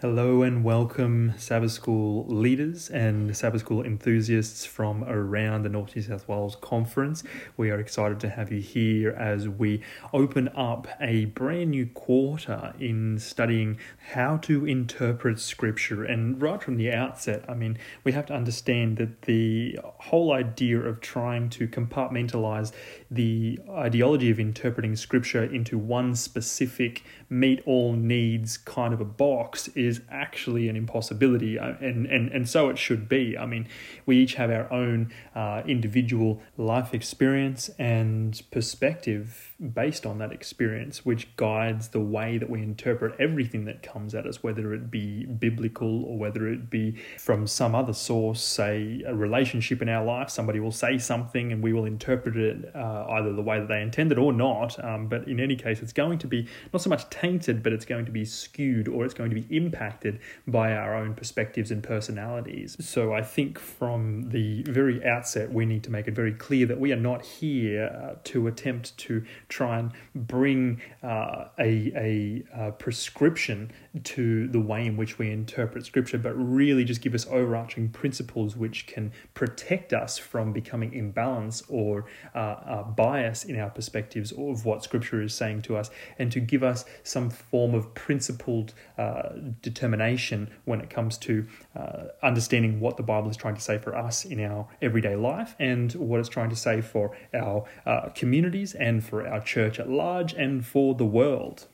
Hello and welcome, Sabbath School leaders and Sabbath School enthusiasts from around the North New South Wales Conference. We are excited to have you here as we open up a brand new quarter in studying how to interpret Scripture. And right from the outset, I mean, we have to understand that the whole idea of trying to compartmentalize the ideology of interpreting Scripture into one specific meet all needs kind of a box is is actually an impossibility, uh, and, and, and so it should be. I mean, we each have our own uh, individual life experience and perspective based on that experience, which guides the way that we interpret everything that comes at us, whether it be biblical or whether it be from some other source, say a relationship in our life. Somebody will say something and we will interpret it uh, either the way that they intended or not. Um, but in any case, it's going to be not so much tainted, but it's going to be skewed or it's going to be impacted by our own perspectives and personalities. So I think from the very outset, we need to make it very clear that we are not here uh, to attempt to try and bring uh, a, a, a, prescription to the way in which we interpret scripture, but really just give us overarching principles which can protect us from becoming imbalanced or uh, uh, bias in our perspectives of what scripture is saying to us, and to give us some form of principled uh, determination when it comes to uh, understanding what the Bible is trying to say for us in our everyday life and what it's trying to say for our uh, communities and for our church at large and for the world.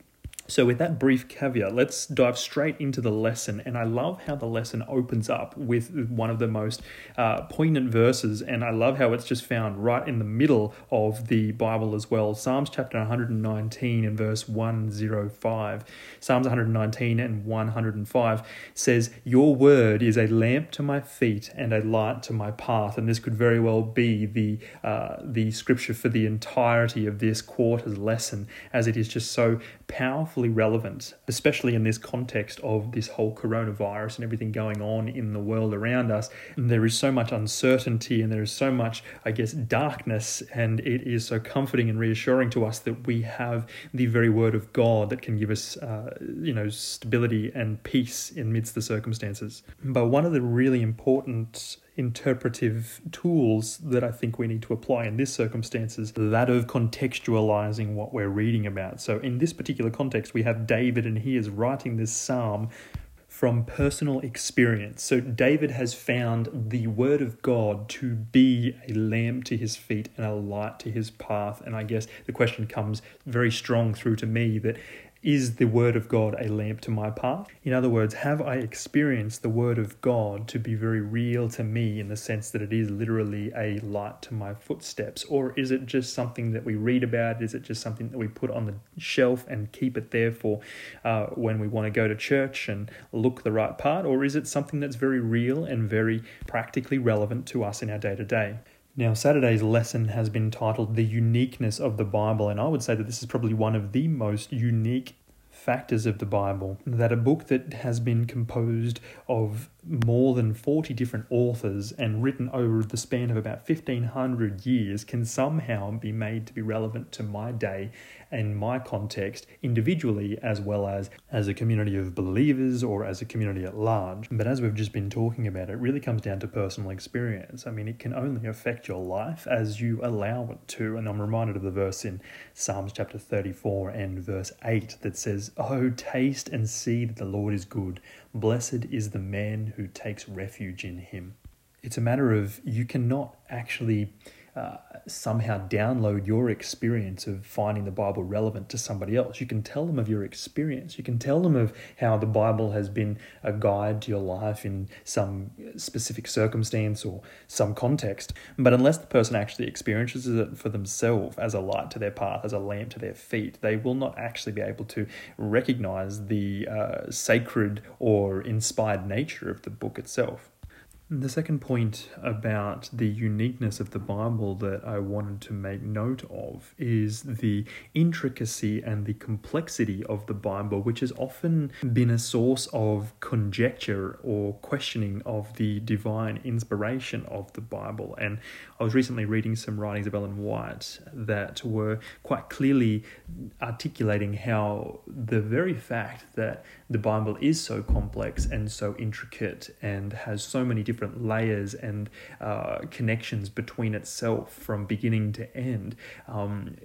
So, with that brief caveat, let's dive straight into the lesson. And I love how the lesson opens up with one of the most uh, poignant verses. And I love how it's just found right in the middle of the Bible as well. Psalms chapter 119 and verse 105. Psalms 119 and 105 says, Your word is a lamp to my feet and a light to my path. And this could very well be the, uh, the scripture for the entirety of this quarter's lesson, as it is just so powerfully relevant, especially in this context of this whole coronavirus and everything going on in the world around us. And there is so much uncertainty and there is so much, I guess, darkness, and it is so comforting and reassuring to us that we have the very word of God that can give us, uh, you know, stability and peace amidst the circumstances. But one of the really important interpretive tools that I think we need to apply in this circumstances, that of contextualizing what we're reading about. So in this particular context, we have David and he is writing this psalm from personal experience. So David has found the word of God to be a lamp to his feet and a light to his path. And I guess the question comes very strong through to me that is the Word of God a lamp to my path? In other words, have I experienced the Word of God to be very real to me in the sense that it is literally a light to my footsteps? Or is it just something that we read about? Is it just something that we put on the shelf and keep it there for uh, when we want to go to church and look the right part? Or is it something that's very real and very practically relevant to us in our day to day? Now, Saturday's lesson has been titled The Uniqueness of the Bible, and I would say that this is probably one of the most unique factors of the Bible. That a book that has been composed of more than 40 different authors and written over the span of about 1500 years can somehow be made to be relevant to my day and my context individually as well as as a community of believers or as a community at large. But as we've just been talking about it really comes down to personal experience. I mean it can only affect your life as you allow it to. And i'm reminded of the verse in psalms chapter 34 and verse 8 that says oh taste and see that the lord is good. Blessed is the man who takes refuge in him. It's a matter of you cannot actually uh, somehow download your experience of finding the Bible relevant to somebody else. You can tell them of your experience. You can tell them of how the Bible has been a guide to your life in some specific circumstance or some context. But unless the person actually experiences it for themselves as a light to their path, as a lamp to their feet, they will not actually be able to recognize the uh, sacred or inspired nature of the book itself. The second point about the uniqueness of the Bible that I wanted to make note of is the intricacy and the complexity of the Bible, which has often been a source of conjecture or questioning of the divine inspiration of the Bible. And I was recently reading some writings of Ellen White that were quite clearly articulating how the very fact that the Bible is so complex and so intricate and has so many different layers and uh, connections between itself from beginning to end um,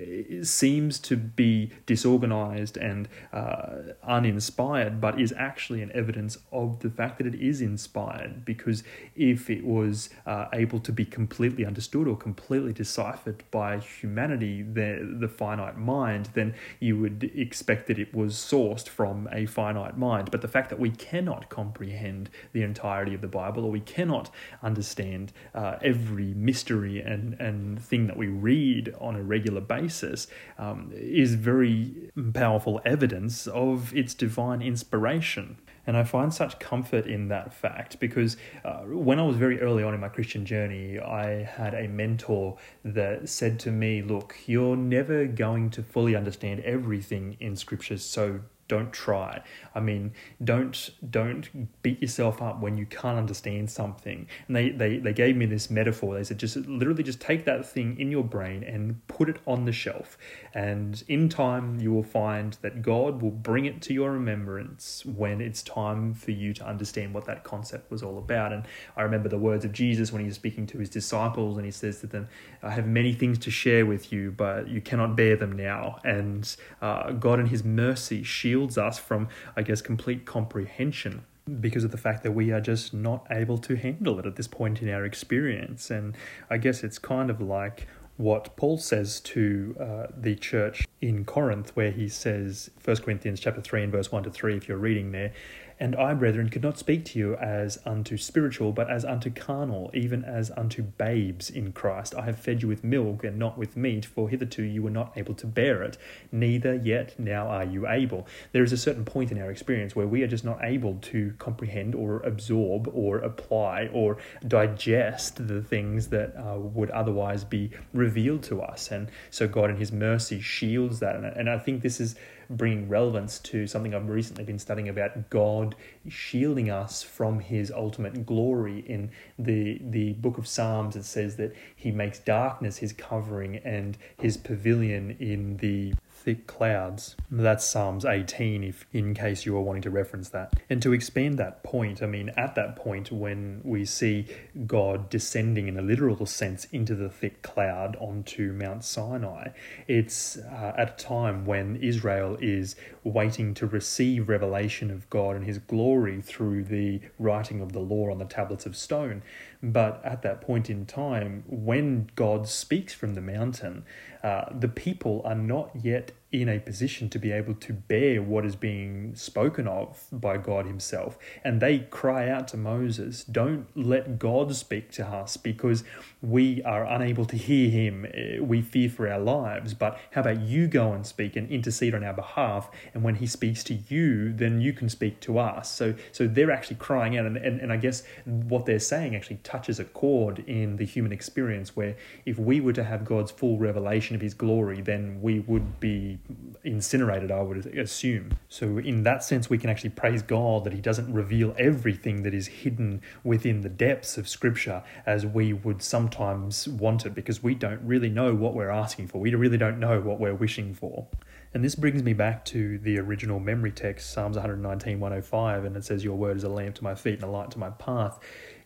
seems to be disorganized and uh, uninspired, but is actually an evidence of the fact that it is inspired. Because if it was uh, able to be completely understood or completely deciphered by humanity, the, the finite mind, then you would expect that it was sourced from a finite mind. But the fact that we cannot comprehend the entirety of the Bible or we cannot understand uh, every mystery and, and thing that we read on a regular basis um, is very powerful evidence of its divine inspiration. And I find such comfort in that fact because uh, when I was very early on in my Christian journey, I had a mentor that said to me, Look, you're never going to fully understand everything in Scripture, so don't try. I mean, don't don't beat yourself up when you can't understand something. And they, they, they gave me this metaphor. They said just literally just take that thing in your brain and put it on the shelf. And in time you will find that God will bring it to your remembrance when it's time for you to understand what that concept was all about. And I remember the words of Jesus when he was speaking to his disciples and he says to them, I have many things to share with you, but you cannot bear them now. And uh, God in his mercy shield shields us from, I guess, complete comprehension because of the fact that we are just not able to handle it at this point in our experience. And I guess it's kind of like what Paul says to uh, the church in Corinth, where he says, 1 Corinthians chapter 3 and verse 1 to 3, if you're reading there, and I, brethren, could not speak to you as unto spiritual, but as unto carnal, even as unto babes in Christ. I have fed you with milk and not with meat, for hitherto you were not able to bear it, neither yet now are you able. There is a certain point in our experience where we are just not able to comprehend or absorb or apply or digest the things that uh, would otherwise be revealed to us. And so God, in His mercy, shields that. And, and I think this is bringing relevance to something I've recently been studying about God shielding us from his ultimate glory. In the, the book of Psalms, it says that he makes darkness his covering and his pavilion in the thick clouds. That's Psalms 18, if in case you were wanting to reference that. And to expand that point, I mean, at that point when we see God descending in a literal sense into the thick cloud onto Mount Sinai, it's uh, at a time when Israel is waiting to receive revelation of God and His glory through the writing of the law on the tablets of stone. But at that point in time, when God speaks from the mountain, uh, the people are not yet in a position to be able to bear what is being spoken of by God Himself. And they cry out to Moses, Don't let God speak to us because we are unable to hear Him. Uh, we fear for our lives. But how about you go and speak and intercede on our behalf? And when He speaks to you, then you can speak to us. So, so they're actually crying out. And, and, and I guess what they're saying actually touches a chord in the human experience where if we were to have God's full revelation of His glory, then we would be incinerated, I would assume. So, in that sense, we can actually praise God that He doesn't reveal everything that is hidden within the depths of Scripture as we would sometimes want it, because we don't really know what we're asking for. We really don't know what we're wishing for. And this brings me back to the original memory text, Psalms 119, 105, and it says, Your word is a lamp to my feet and a light to my path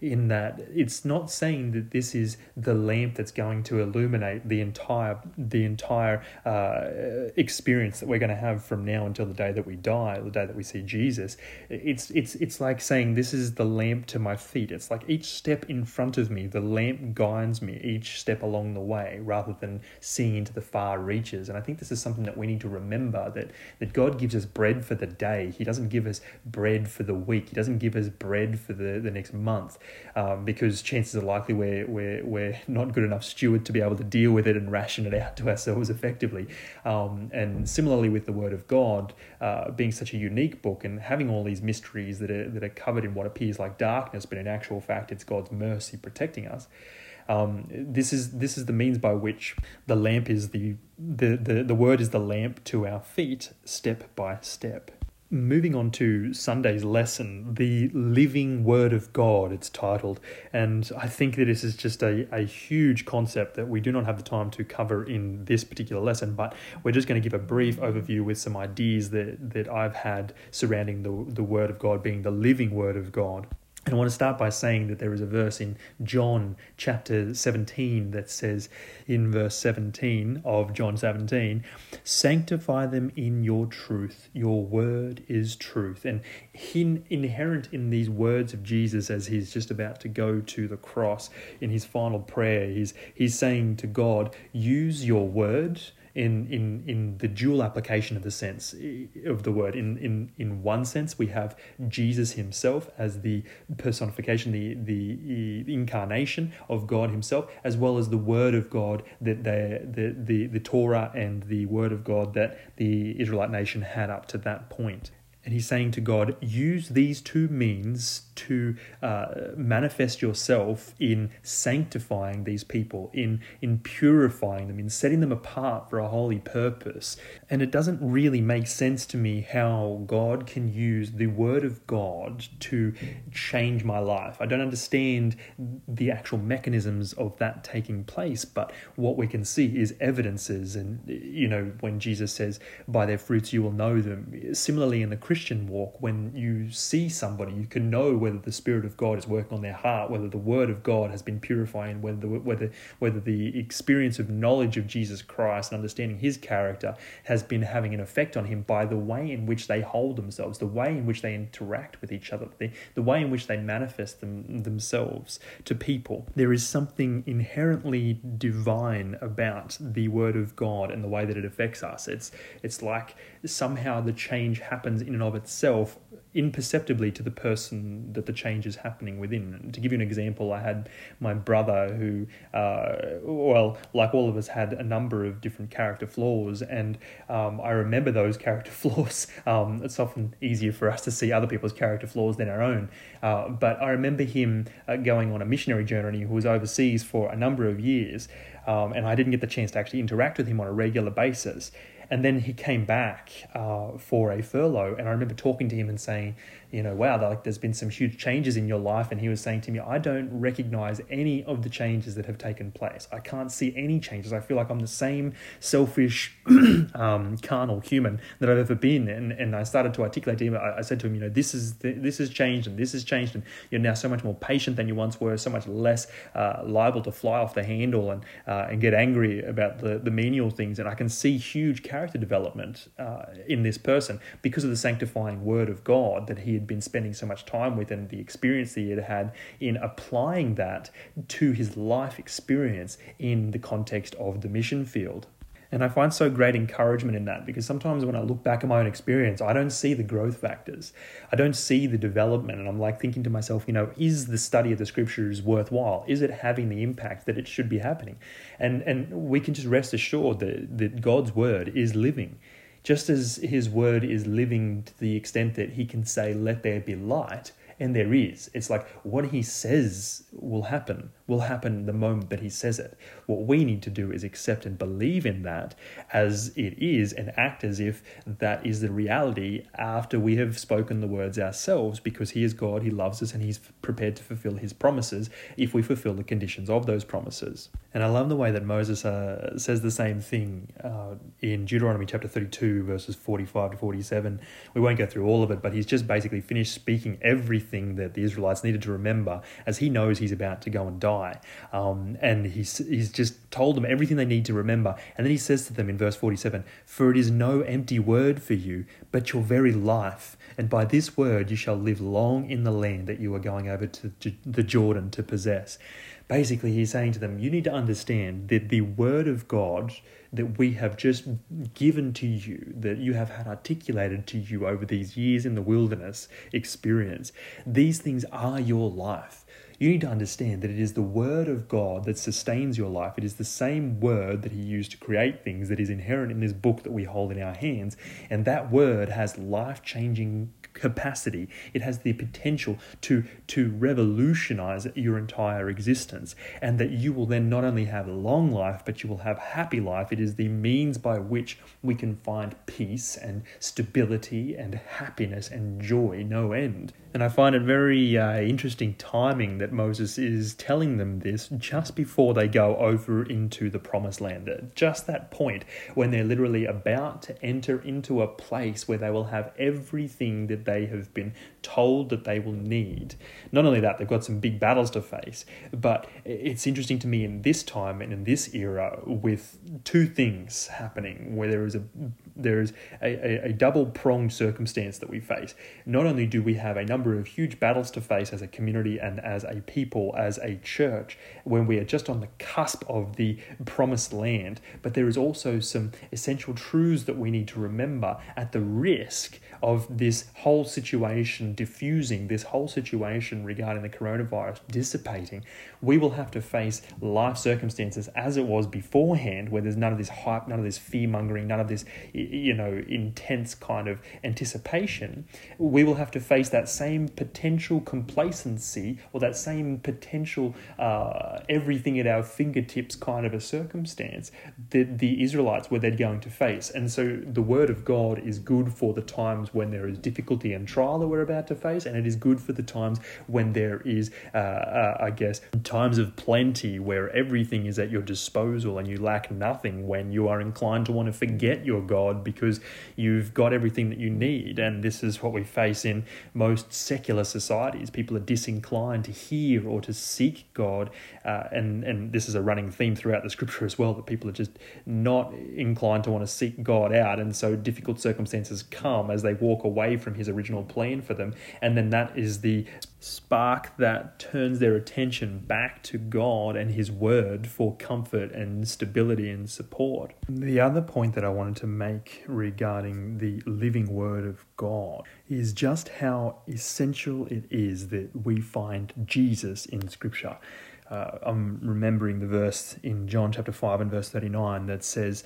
in that it's not saying that this is the lamp that's going to illuminate the entire the entire uh, experience that we're going to have from now until the day that we die, the day that we see Jesus. It's it's it's like saying this is the lamp to my feet. It's like each step in front of me, the lamp guides me each step along the way, rather than seeing into the far reaches. And I think this is something that we need to remember that that God gives us bread for the day. He doesn't give us bread for the week. He doesn't give us bread for the, the next month um, because chances are likely we're, we're, we're not good enough steward to be able to deal with it and ration it out to ourselves effectively. Um, and similarly with the Word of God, uh, being such a unique book and having all these mysteries that are, that are covered in what appears like darkness, but in actual fact, it's God's mercy protecting us. Um, this is this is the means by which the lamp is the, the the the word is the lamp to our feet, step by step. Moving on to Sunday's lesson, the living word of God, it's titled. And I think that this is just a, a huge concept that we do not have the time to cover in this particular lesson, but we're just going to give a brief overview with some ideas that, that I've had surrounding the, the word of God being the living word of God. And I want to start by saying that there is a verse in John chapter 17 that says, in verse 17 of John 17, sanctify them in your truth. Your word is truth. And in, inherent in these words of Jesus as he's just about to go to the cross in his final prayer, he's, he's saying to God, use your word in in in the dual application of the sense of the word. In in in one sense, we have Jesus Himself as the personification, the the, incarnation of God Himself, as well as the Word of God that the the the Torah and the Word of God that the Israelite nation had up to that point. And he's saying to God, use these two means to uh, manifest yourself in sanctifying these people, in, in purifying them, in setting them apart for a holy purpose. And it doesn't really make sense to me how God can use the Word of God to change my life. I don't understand the actual mechanisms of that taking place, but what we can see is evidences. And, you know, when Jesus says, by their fruits you will know them. Similarly, in the Christian walk, when you see somebody, you can know whether the Spirit of God is working on their heart, whether the Word of God has been purifying, whether the, whether whether the experience of knowledge of Jesus Christ and understanding His character has been having an effect on him by the way in which they hold themselves, the way in which they interact with each other, the, the way in which they manifest them, themselves to people. There is something inherently divine about the Word of God and the way that it affects us. It's it's like somehow the change happens in and of itself imperceptibly to the person that the change is happening within. To give you an example, I had my brother who, uh, well, like all of us, had a number of different character flaws, and um, I remember those character flaws. Um, it's often easier for us to see other people's character flaws than our own. Uh, but I remember him uh, going on a missionary journey who was overseas for a number of years, um, and I didn't get the chance to actually interact with him on a regular basis. And then he came back uh, for a furlough, and I remember talking to him and saying, you know, wow, like there's been some huge changes in your life. And he was saying to me, I don't recognize any of the changes that have taken place. I can't see any changes. I feel like I'm the same selfish, um, carnal human that I've ever been. And, and I started to articulate to him, I, I said to him, you know, this is the, this has changed and this has changed, and you're now so much more patient than you once were, so much less uh, liable to fly off the handle and uh, and get angry about the, the menial things. And I can see huge character development uh, in this person because of the sanctifying word of God that he had been spending so much time with and the experience that he had had in applying that to his life experience in the context of the mission field. And I find so great encouragement in that because sometimes when I look back at my own experience, I don't see the growth factors. I don't see the development. And I'm like thinking to myself, you know, is the study of the scriptures worthwhile? Is it having the impact that it should be happening? And and we can just rest assured that, that God's word is living just as his word is living to the extent that he can say, Let there be light, and there is. It's like what he says will happen will happen the moment that he says it. What we need to do is accept and believe in that as it is and act as if that is the reality after we have spoken the words ourselves because he is God, he loves us, and he's prepared to fulfill his promises if we fulfill the conditions of those promises. And I love the way that Moses uh, says the same thing uh, in Deuteronomy chapter 32, verses 45 to 47. We won't go through all of it, but he's just basically finished speaking everything that the Israelites needed to remember as he knows he's about to go and die die. Um, and he's, he's just told them everything they need to remember. And then he says to them in verse 47 For it is no empty word for you, but your very life. And by this word you shall live long in the land that you are going over to the Jordan to possess. Basically, he's saying to them, You need to understand that the word of God that we have just given to you, that you have had articulated to you over these years in the wilderness experience, these things are your life you need to understand that it is the word of God that sustains your life. It is the same word that He used to create things that is inherent in this book that we hold in our hands. And that word has life changing capacity. It has the potential to, to revolutionize your entire existence. And that you will then not only have long life, but you will have happy life. It is the means by which we can find peace and stability and happiness and joy no end. And I find it very uh, interesting timing that Moses is telling them this just before they go over into the promised land. At just that point when they're literally about to enter into a place where they will have everything that they have been told that they will need. Not only that, they've got some big battles to face, but it's interesting to me in this time and in this era with two things happening where there is a there is a, a, a double pronged circumstance that we face. Not only do we have a number of huge battles to face as a community and as a people, as a church, when we are just on the cusp of the promised land, but there is also some essential truths that we need to remember at the risk of this whole situation diffusing, this whole situation regarding the coronavirus dissipating. We will have to face life circumstances as it was beforehand, where there's none of this hype, none of this fear mongering, none of this you know, intense kind of anticipation, we will have to face that same potential complacency or that same potential uh, everything at our fingertips kind of a circumstance that the Israelites were then going to face. And so the word of God is good for the times when there is difficulty and trial that we're about to face, and it is good for the times when there is, uh, uh, I guess, times of plenty where everything is at your disposal and you lack nothing when you are inclined to want to forget your God God because you've got everything that you need. And this is what we face in most secular societies. People are disinclined to hear or to seek God. Uh, and, and this is a running theme throughout the scripture as well that people are just not inclined to want to seek God out. And so difficult circumstances come as they walk away from his original plan for them. And then that is the spark that turns their attention back to God and His Word for comfort and stability and support. The other point that I wanted to make regarding the living Word of God is just how essential it is that we find Jesus in Scripture. Uh, I'm remembering the verse in John chapter 5 and verse 39 that says,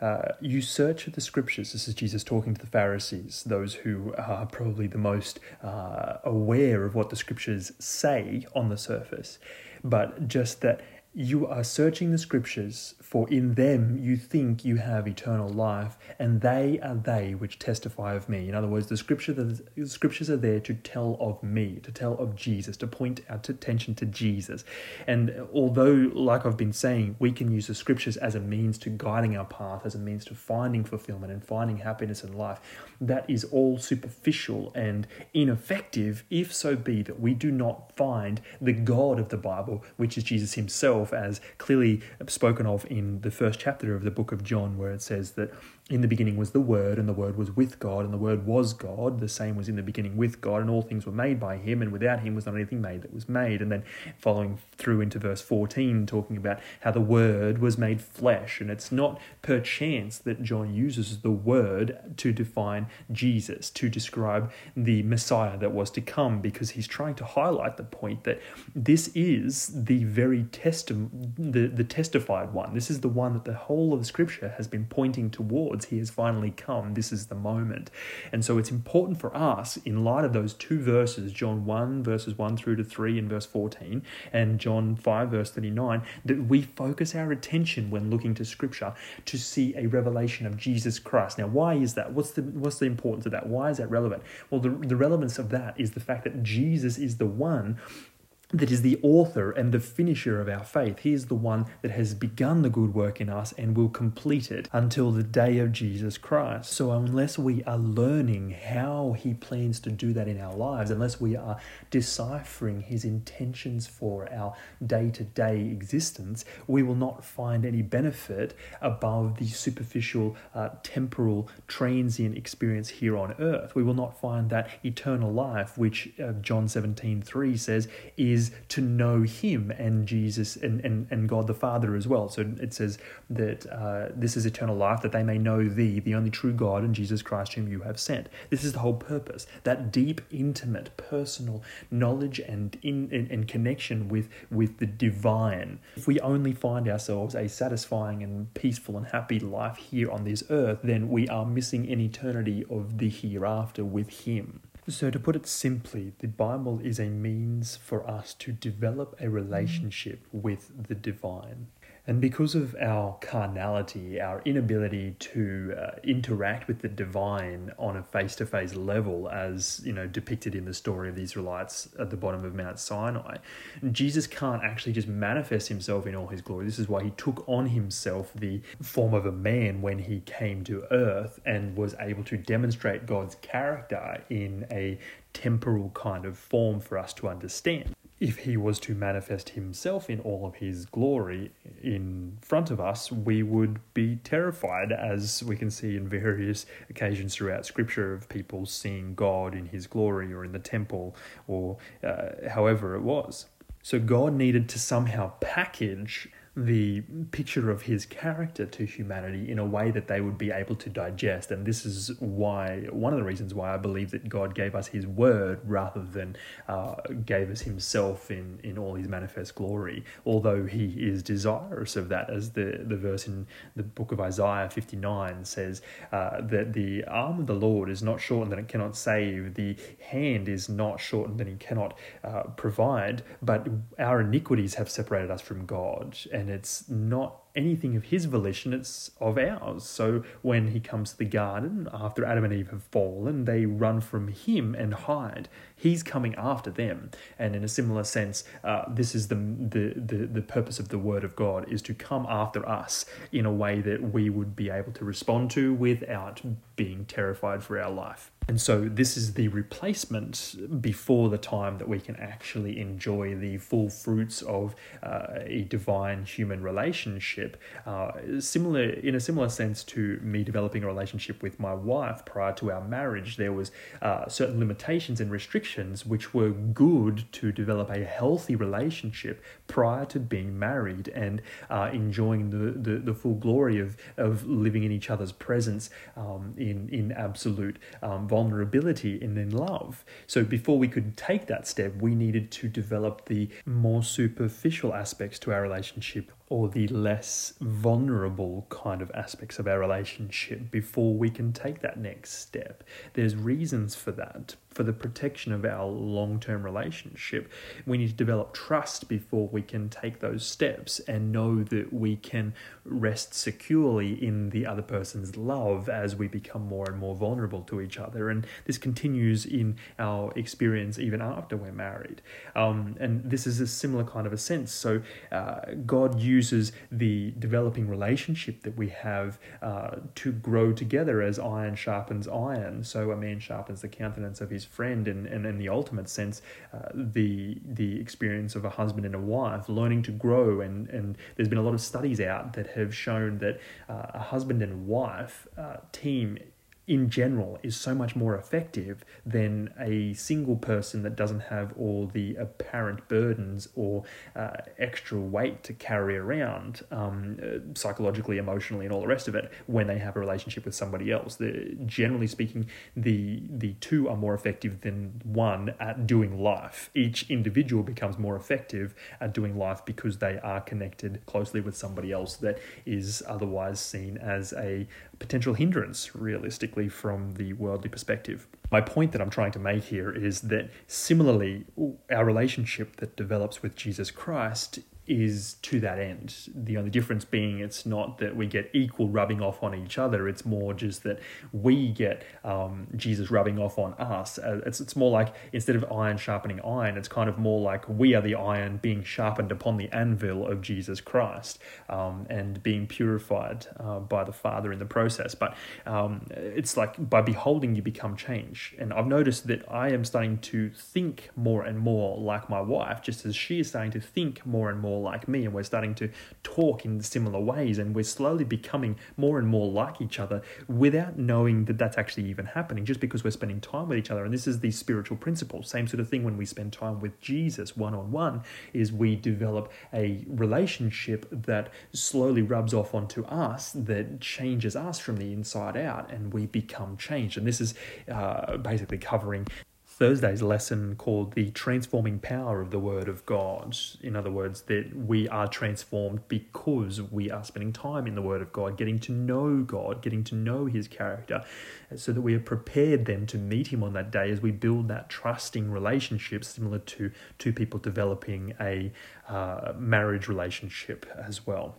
uh, you search the scriptures. This is Jesus talking to the Pharisees, those who are probably the most uh, aware of what the scriptures say on the surface, but just that you are searching the scriptures, for in them you think you have eternal life, and they are they which testify of me. In other words, the, scripture, the scriptures are there to tell of me, to tell of Jesus, to point our attention to Jesus. And although, like I've been saying, we can use the scriptures as a means to guiding our path, as a means to finding fulfillment and finding happiness in life, that is all superficial and ineffective if so be that we do not find the God of the Bible, which is Jesus himself, as clearly spoken of in the first chapter of the book of John, where it says that in the beginning was the Word, and the Word was with God, and the Word was God. The same was in the beginning with God, and all things were made by Him, and without Him was not anything made that was made. And then following through into verse 14, talking about how the Word was made flesh. And it's not perchance that John uses the Word to define Jesus, to describe the Messiah that was to come, because he's trying to highlight the point that this is the very testi- the, the testified one. This is the one that the whole of Scripture has been pointing towards towards he has finally come. This is the moment. And so it's important for us, in light of those two verses, John 1, verses 1 through to 3 and verse 14, and John 5, verse 39, that we focus our attention when looking to Scripture to see a revelation of Jesus Christ. Now, why is that? What's the, what's the importance of that? Why is that relevant? Well, the, the relevance of that is the fact that Jesus is the one that is the author and the finisher of our faith. He is the one that has begun the good work in us and will complete it until the day of Jesus Christ. So, unless we are learning how He plans to do that in our lives, unless we are deciphering His intentions for our day to day existence, we will not find any benefit above the superficial, uh, temporal, transient experience here on earth. We will not find that eternal life, which uh, John 17 3 says is to know Him and Jesus and, and, and God the Father as well. So it says that uh, this is eternal life, that they may know Thee, the only true God, and Jesus Christ, whom you have sent. This is the whole purpose that deep, intimate, personal knowledge and, in, and, and connection with, with the divine. If we only find ourselves a satisfying and peaceful and happy life here on this earth, then we are missing an eternity of the hereafter with Him. So, to put it simply, the Bible is a means for us to develop a mm. relationship with the divine. And because of our carnality, our inability to uh, interact with the divine on a face to face level, as you know depicted in the story of the Israelites at the bottom of Mount Sinai, Jesus can't actually just manifest himself in all his glory. This is why he took on himself the form of a man when he came to earth and was able to demonstrate God's character in a temporal kind of form for us to understand if he was to manifest himself in all of his glory in front of us, we would be terrified, as we can see in various occasions throughout Scripture of people seeing God in his glory or in the temple or uh, however it was. So God needed to somehow package the picture of his character to humanity in a way that they would be able to digest. And this is why, one of the reasons why I believe that God gave us his word rather than uh, gave us himself in, in all his manifest glory, although he is desirous of that, as the, the verse in the book of Isaiah 59 says, uh, that the arm of the Lord is not shortened that it cannot save, the hand is not shortened that he cannot uh, provide, but our iniquities have separated us from God. And and it's not anything of his volition, it's of ours. So when he comes to the garden after Adam and Eve have fallen, they run from him and hide. He's coming after them. And in a similar sense, uh, this is the, the, the, the purpose of the Word of God is to come after us in a way that we would be able to respond to without being terrified for our life. And so, this is the replacement before the time that we can actually enjoy the full fruits of uh, a divine human relationship. Uh, similar, in a similar sense to me developing a relationship with my wife prior to our marriage, there was uh, certain limitations and restrictions which were good to develop a healthy relationship prior to being married and uh, enjoying the, the, the, full glory of, of living in each other's presence um, in, in absolute um, vulnerability and in love. So before we could take that step, we needed to develop the more superficial aspects to our relationship or the less vulnerable kind of aspects of our relationship before we can take that next step. There's reasons for that. For the protection of our long term relationship, we need to develop trust before we can take those steps and know that we can rest securely in the other person's love as we become more and more vulnerable to each other. And this continues in our experience even after we're married. Um, and this is a similar kind of a sense. So, uh, God used uses the developing relationship that we have uh, to grow together as iron sharpens iron. So a man sharpens the countenance of his friend, and, and in the ultimate sense, uh, the the experience of a husband and a wife learning to grow. And, and there's been a lot of studies out that have shown that uh, a husband and wife uh, team in general is so much more effective than a single person that doesn't have all the apparent burdens or uh, extra weight to carry around um, uh, psychologically, emotionally, and all the rest of it when they have a relationship with somebody else. The, generally speaking, the the two are more effective than one at doing life. Each individual becomes more effective at doing life because they are connected closely with somebody else that is otherwise seen as a potential hindrance, realistically, from the worldly perspective. My point that I'm trying to make here is that similarly, our relationship that develops with Jesus Christ is to that end. The only difference being it's not that we get equal rubbing off on each other. It's more just that we get um, Jesus rubbing off on us. Uh, it's it's more like instead of iron sharpening iron, it's kind of more like we are the iron being sharpened upon the anvil of Jesus Christ um, and being purified uh, by the Father in the process. But um, it's like by beholding you become change. And I've noticed that I am starting to think more and more like my wife, just as she is starting to think more and more more like me, and we're starting to talk in similar ways, and we're slowly becoming more and more like each other without knowing that that's actually even happening, just because we're spending time with each other. And this is the spiritual principle. Same sort of thing when we spend time with Jesus one on one, is we develop a relationship that slowly rubs off onto us, that changes us from the inside out, and we become changed. And this is uh, basically covering Thursday's lesson called The Transforming Power of the Word of God. In other words, that we are transformed because we are spending time in the Word of God, getting to know God, getting to know His character, so that we are prepared then to meet Him on that day as we build that trusting relationship, similar to two people developing a uh, marriage relationship as well.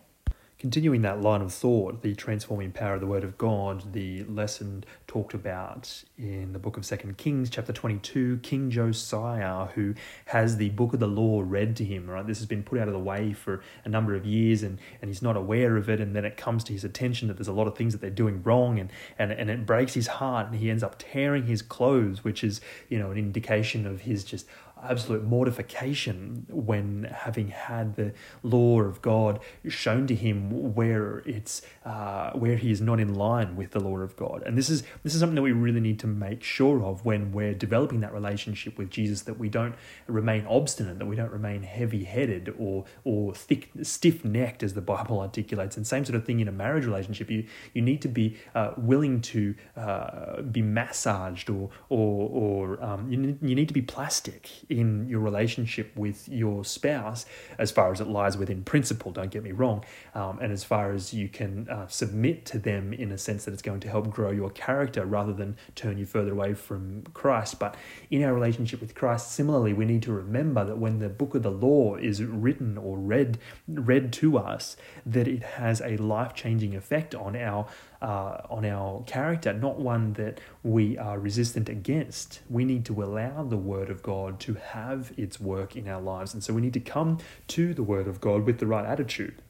Continuing that line of thought, the transforming power of the Word of God, the lesson talked about in the book of Second Kings, chapter 22, King Josiah, who has the book of the law read to him, right? This has been put out of the way for a number of years and, and he's not aware of it. And then it comes to his attention that there's a lot of things that they're doing wrong and, and, and it breaks his heart and he ends up tearing his clothes, which is, you know, an indication of his just absolute mortification when having had the law of God shown to him where it's uh, where he is not in line with the law of God. And this is this is something that we really need to make sure of when we're developing that relationship with Jesus that we don't remain obstinate, that we don't remain heavy-headed or or thick stiff-necked as the Bible articulates. And same sort of thing in a marriage relationship. You you need to be uh, willing to uh, be massaged or or or um, you you need to be plastic in your relationship with your spouse, as far as it lies within principle, don't get me wrong, um, and as far as you can uh, submit to them in a sense that it's going to help grow your character rather than turn you further away from Christ. But in our relationship with Christ, similarly, we need to remember that when the book of the law is written or read read to us, that it has a life changing effect on our uh, on our character, not one that we are resistant against. We need to allow the Word of God to have its work in our lives. And so we need to come to the Word of God with the right attitude,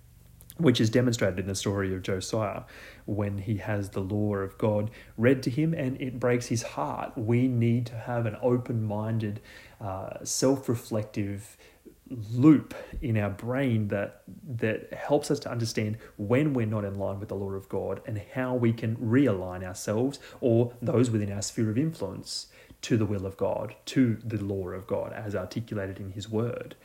which is demonstrated in the story of Josiah when he has the law of God read to him and it breaks his heart. We need to have an open minded, uh, self reflective, loop in our brain that that helps us to understand when we're not in line with the law of God and how we can realign ourselves or those within our sphere of influence to the will of God, to the law of God as articulated in his word.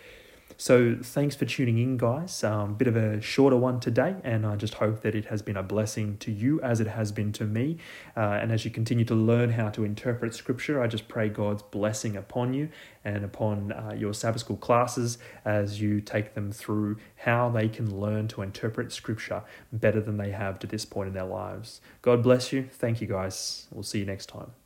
So thanks for tuning in, guys. Um, bit of a shorter one today, and I just hope that it has been a blessing to you as it has been to me. Uh, and as you continue to learn how to interpret Scripture, I just pray God's blessing upon you and upon uh, your Sabbath school classes as you take them through how they can learn to interpret Scripture better than they have to this point in their lives. God bless you. Thank you, guys. We'll see you next time.